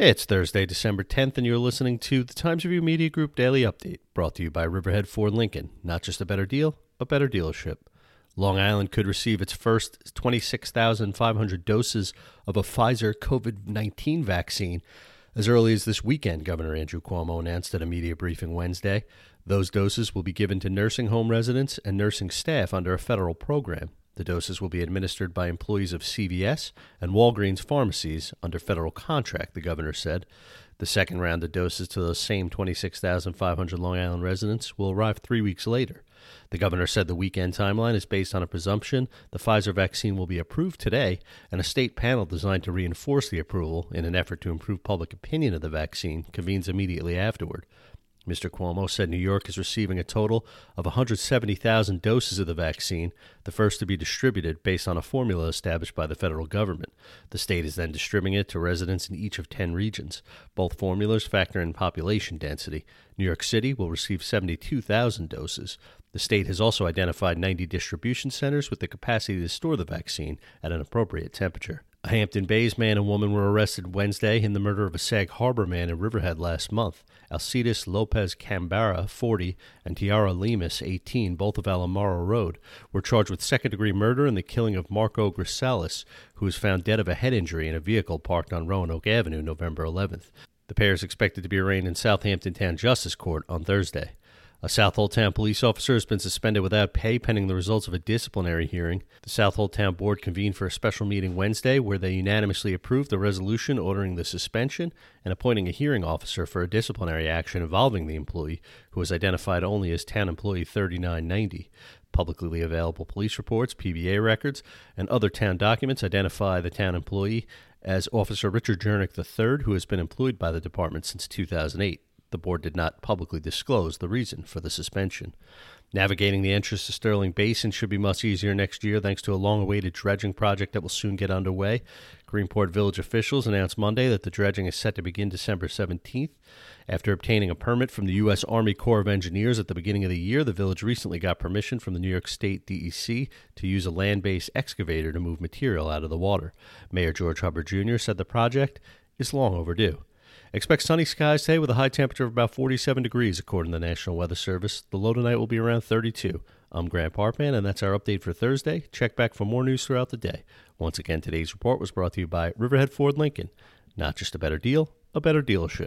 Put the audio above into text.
It's Thursday, December 10th, and you're listening to the Times Review Media Group Daily Update, brought to you by Riverhead Ford Lincoln. Not just a better deal, a better dealership. Long Island could receive its first 26,500 doses of a Pfizer COVID 19 vaccine as early as this weekend, Governor Andrew Cuomo announced at a media briefing Wednesday. Those doses will be given to nursing home residents and nursing staff under a federal program. The doses will be administered by employees of CVS and Walgreens pharmacies under federal contract, the governor said. The second round of doses to those same 26,500 Long Island residents will arrive three weeks later. The governor said the weekend timeline is based on a presumption the Pfizer vaccine will be approved today, and a state panel designed to reinforce the approval in an effort to improve public opinion of the vaccine convenes immediately afterward. Mr. Cuomo said New York is receiving a total of 170,000 doses of the vaccine, the first to be distributed based on a formula established by the federal government. The state is then distributing it to residents in each of 10 regions. Both formulas factor in population density. New York City will receive 72,000 doses. The state has also identified 90 distribution centers with the capacity to store the vaccine at an appropriate temperature. A Hampton Bays man and woman were arrested Wednesday in the murder of a Sag Harbor man in Riverhead last month. Alcides Lopez Cambara, 40, and Tiara Lemus, 18, both of Alamaro Road, were charged with second degree murder in the killing of Marco Grisalis, who was found dead of a head injury in a vehicle parked on Roanoke Avenue November 11th. The pair is expected to be arraigned in Southampton Town Justice Court on Thursday. A Southold Town police officer has been suspended without pay pending the results of a disciplinary hearing. The Southold Town Board convened for a special meeting Wednesday where they unanimously approved the resolution ordering the suspension and appointing a hearing officer for a disciplinary action involving the employee, who was identified only as Town Employee 3990. Publicly available police reports, PBA records, and other town documents identify the town employee as Officer Richard Jernick III, who has been employed by the department since 2008. The board did not publicly disclose the reason for the suspension. Navigating the entrance to Sterling Basin should be much easier next year thanks to a long awaited dredging project that will soon get underway. Greenport Village officials announced Monday that the dredging is set to begin December 17th. After obtaining a permit from the U.S. Army Corps of Engineers at the beginning of the year, the village recently got permission from the New York State DEC to use a land based excavator to move material out of the water. Mayor George Hubbard Jr. said the project is long overdue. Expect sunny skies today with a high temperature of about 47 degrees, according to the National Weather Service. The low tonight will be around 32. I'm Grant Parpan, and that's our update for Thursday. Check back for more news throughout the day. Once again, today's report was brought to you by Riverhead Ford Lincoln. Not just a better deal, a better dealership.